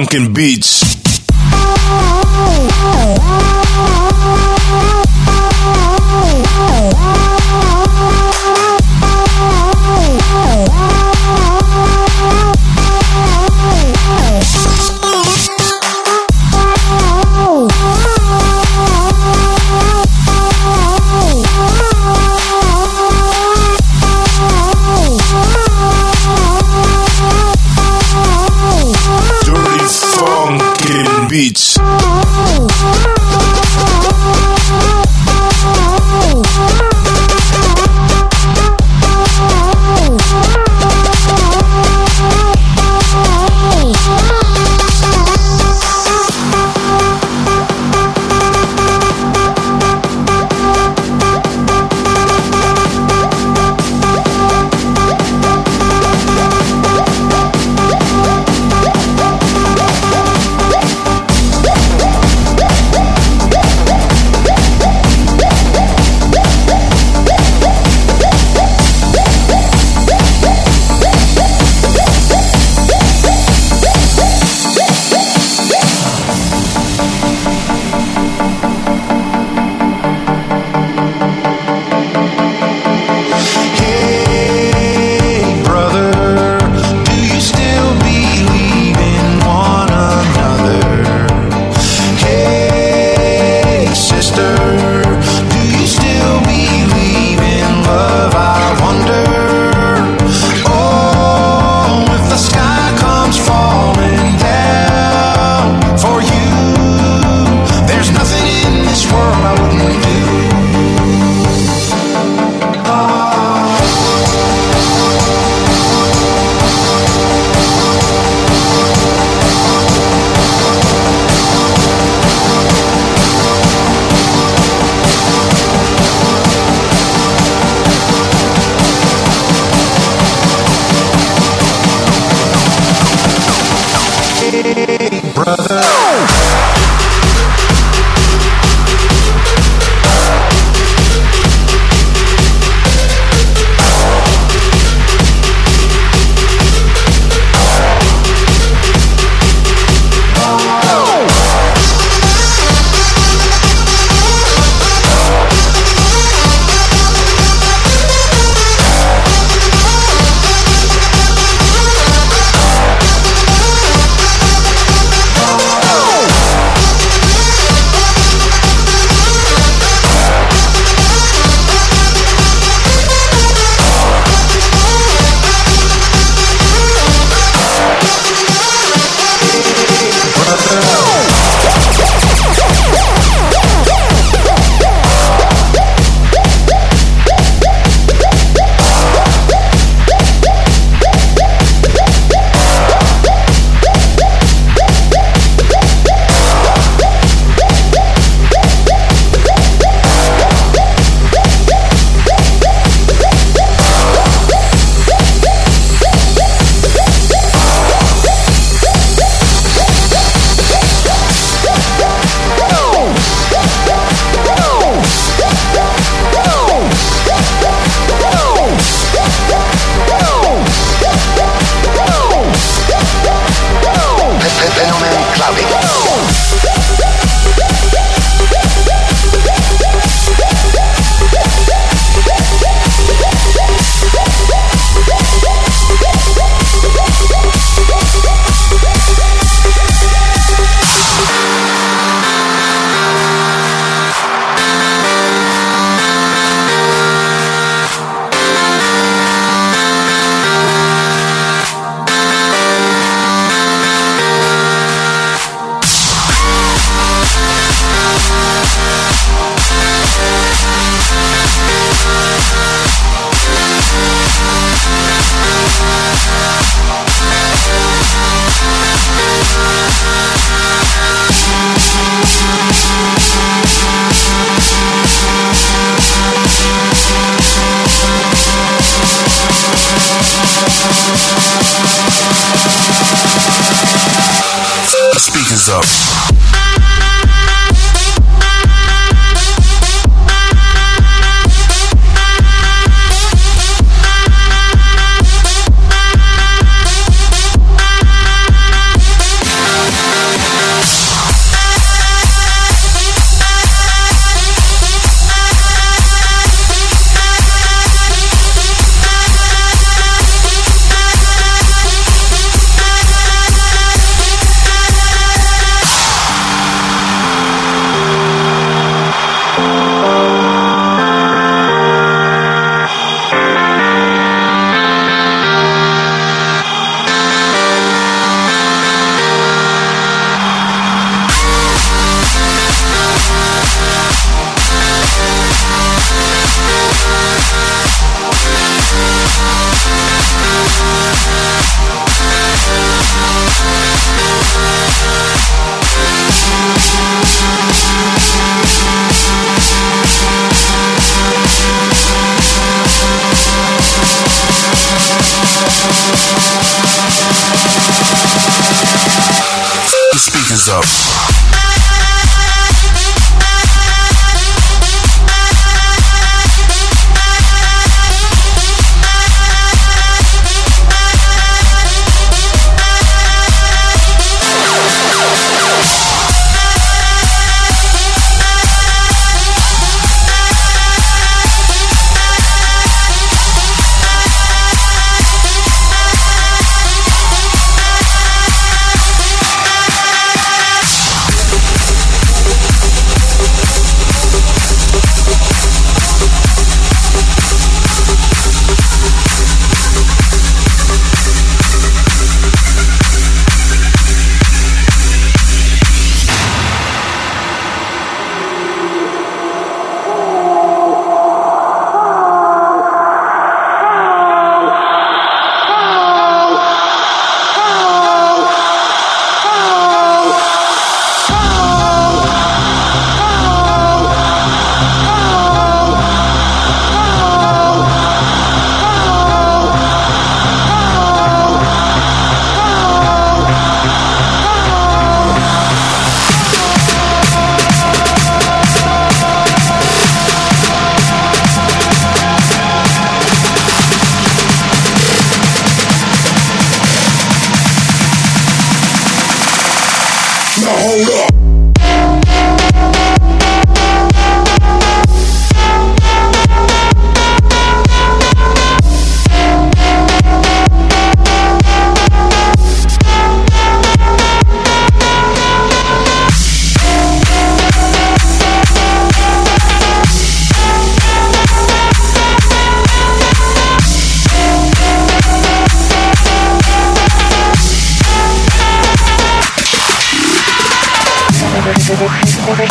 Funkin' beats. brother.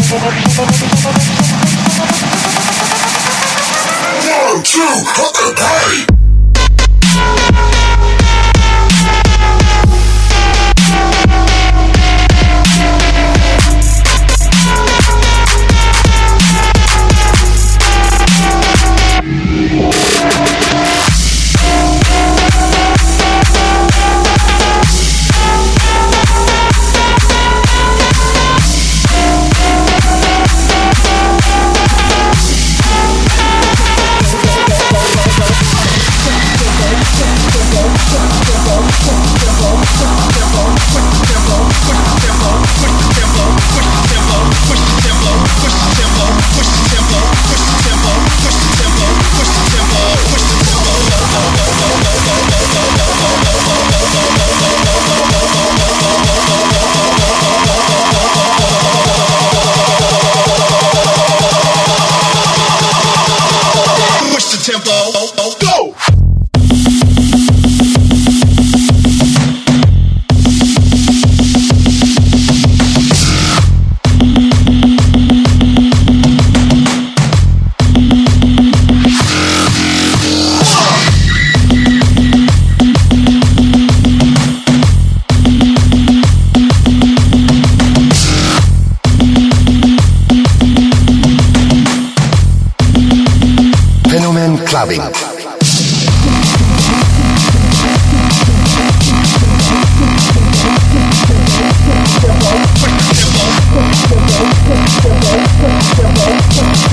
One, two, the man, the the man, the man, the the man, the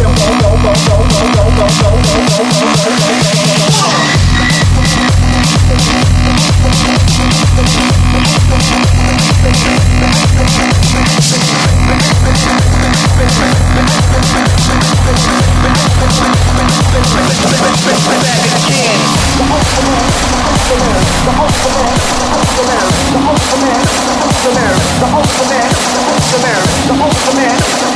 man, the the man, the man, the the man,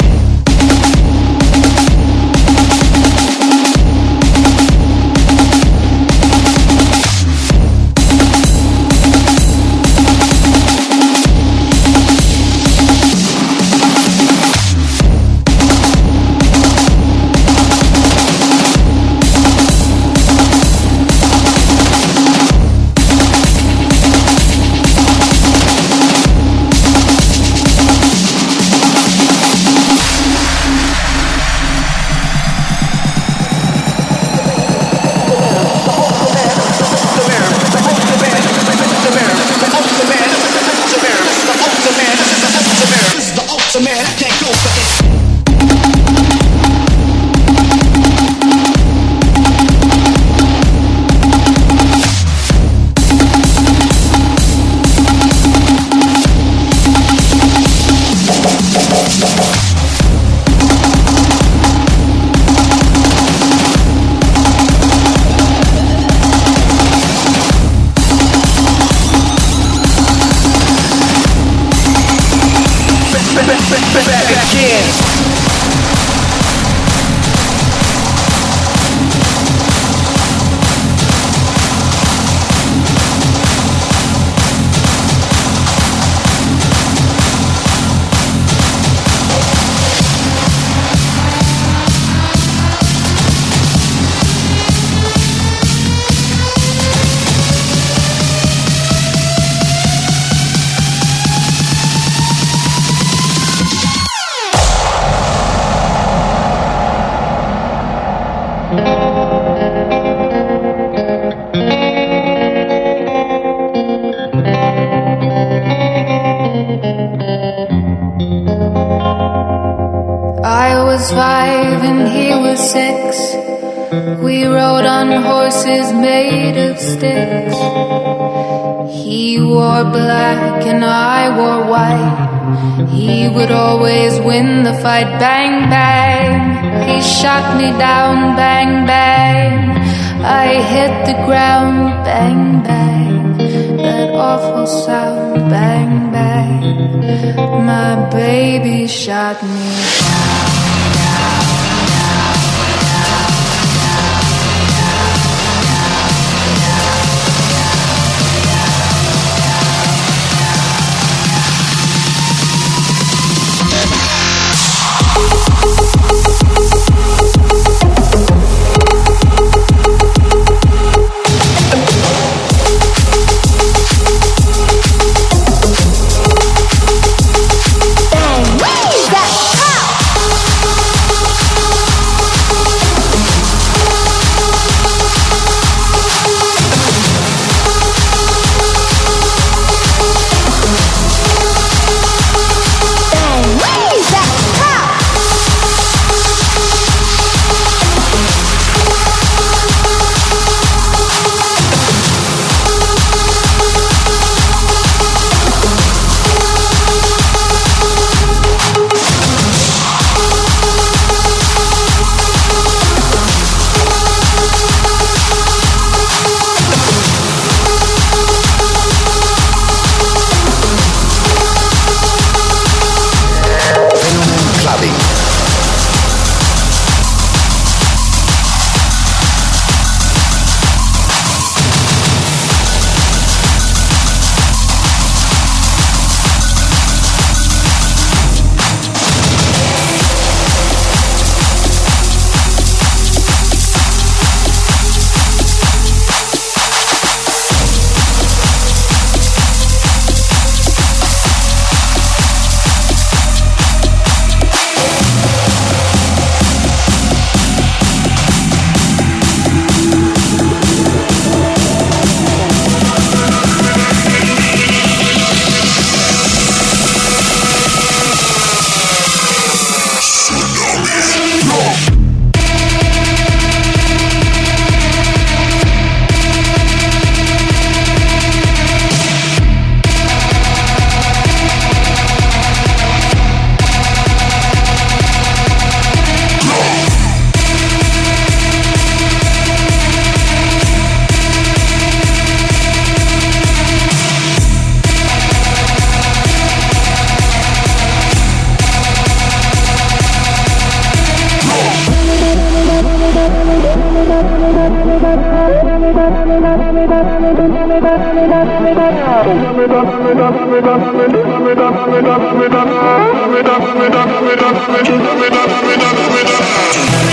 me me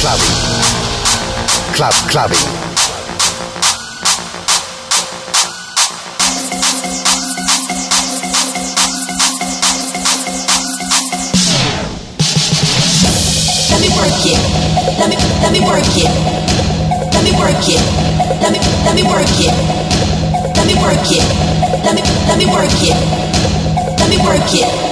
clubbing. Club clubbing. Let me work it. Let me let me work it. Let me work it. Let me let me work it. Let me work it. Let me let me work it. Let me work it.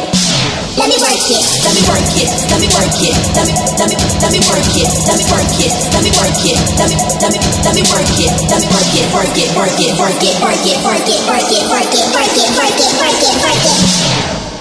Let me work it. Let me work it. Let me work it. Let me let me let me work it. Let me work it. Let me work it. Let me let me let me work it. Let me work it. Work it. Work it. Work it. Work it. Work it. Work it. Work it. Work it. Work it. Work it. Work it.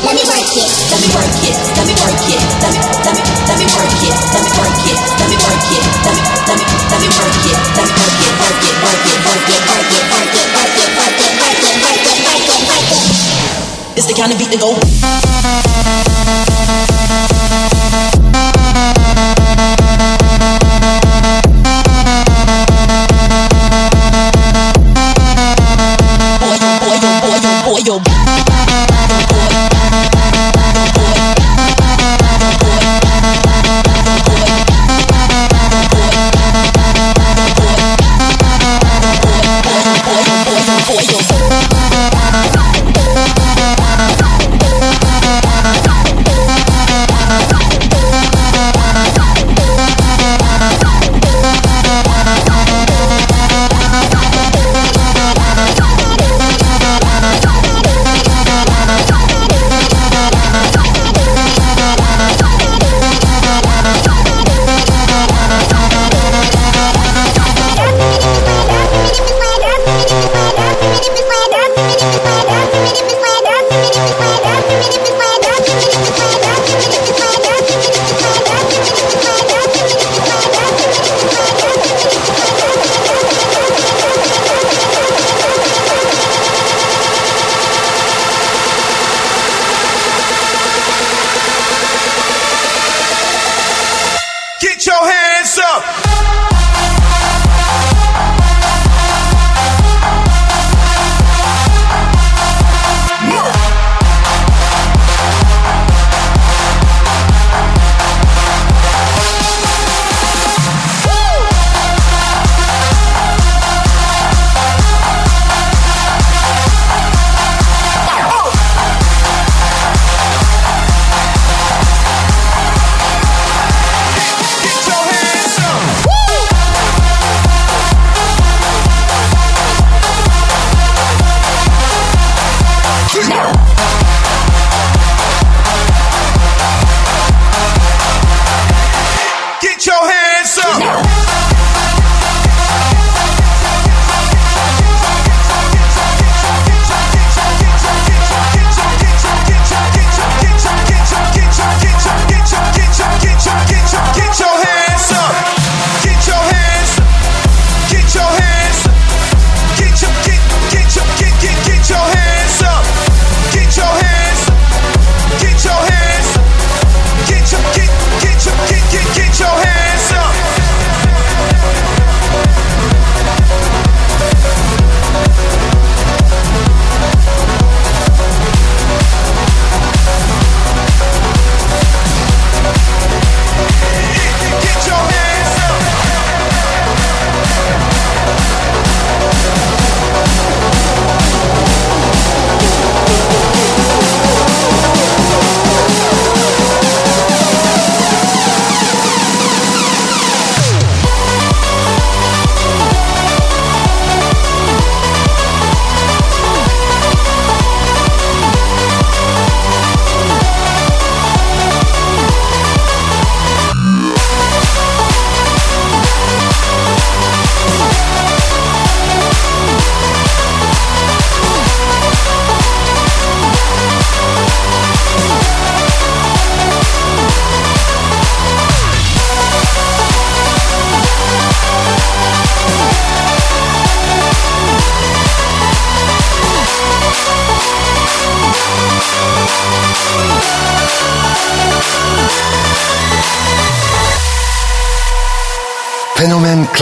Let me work it, let me work it, let me work it, let me, let me, let me work it, let me work it, let me work it, let me, let me, let me work it, let me work it, work it, work it, work it, work it, work it, work it, work it, work it, work it, work it, work it. It's the kind of beat that go. yo.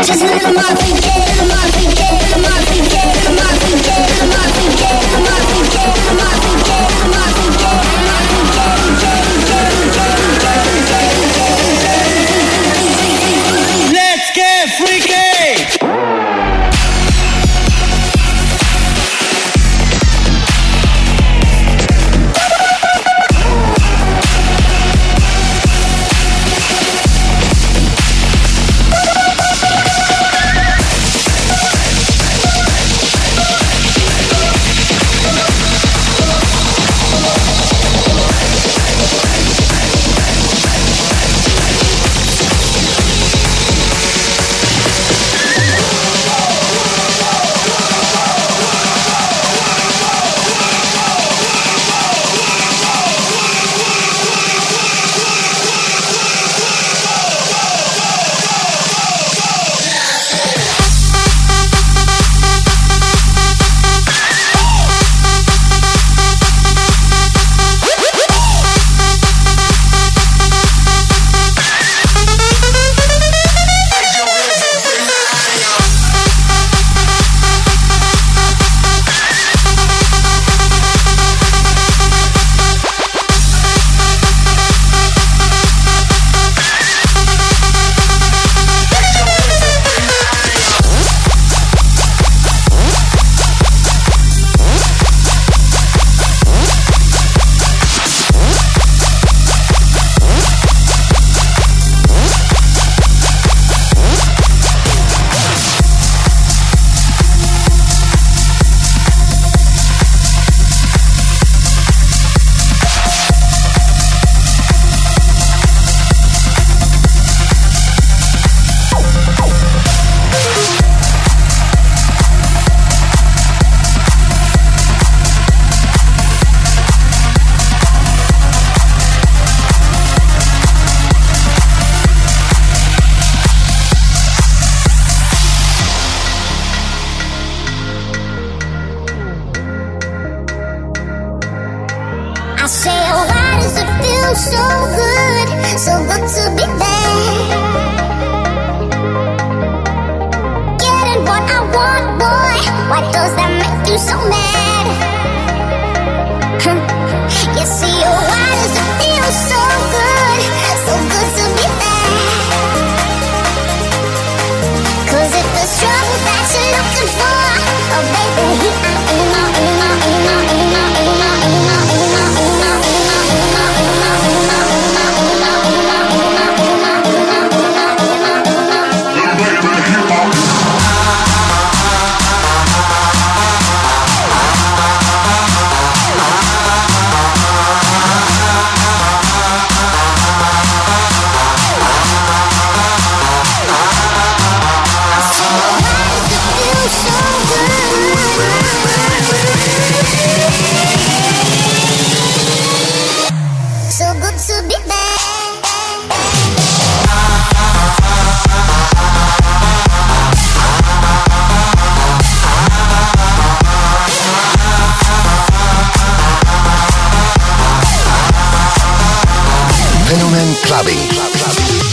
Just look my freak, get at my freak. Clubbing. Clubbing.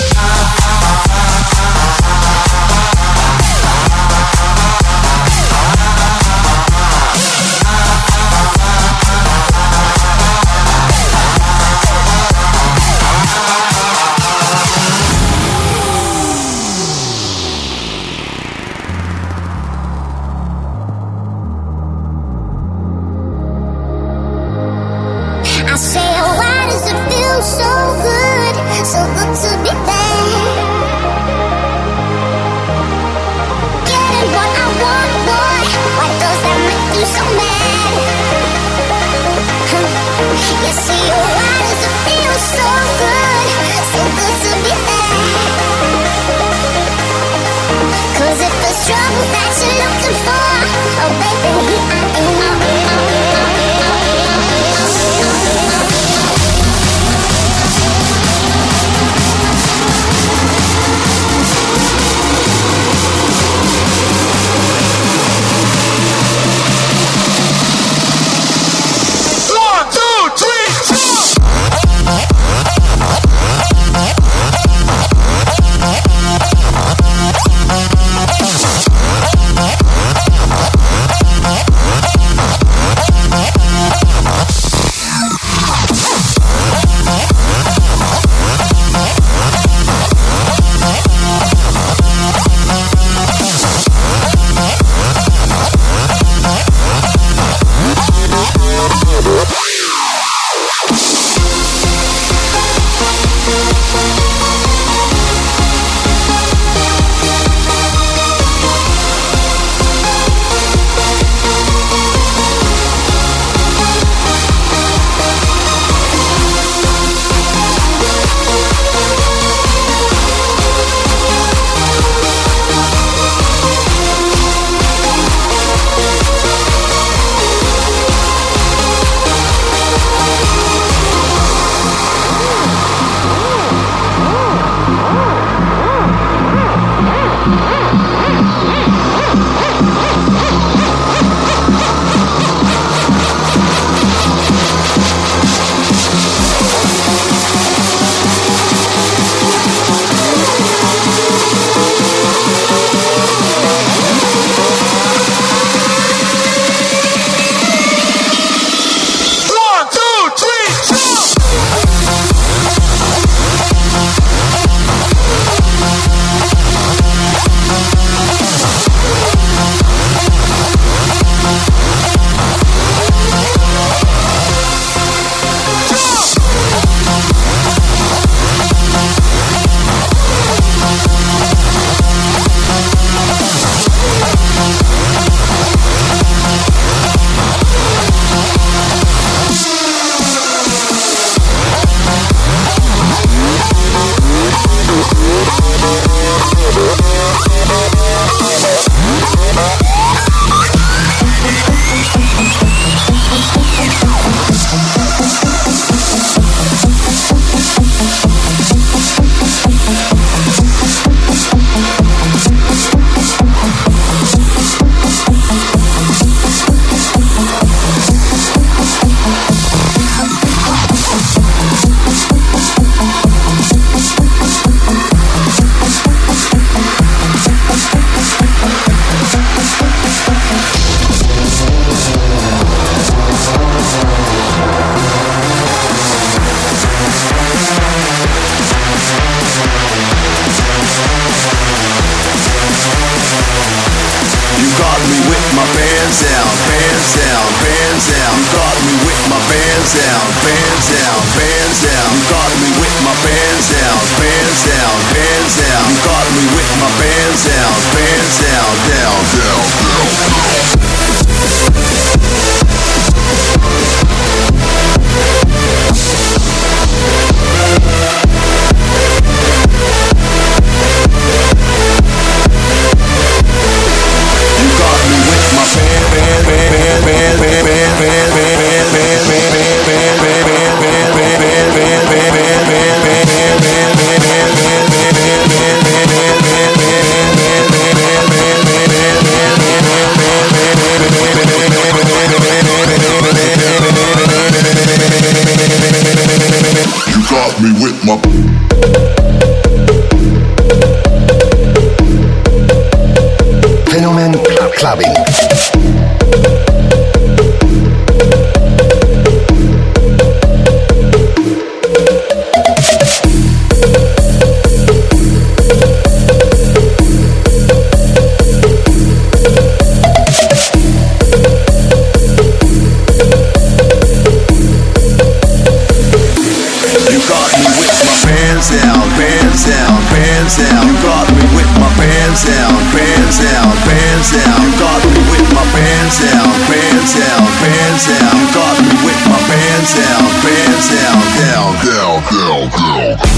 pants down, pants down, pants down. You got me with my pants down, pants down, pants down. Got me with my pants down, pants down, down, down, down, down.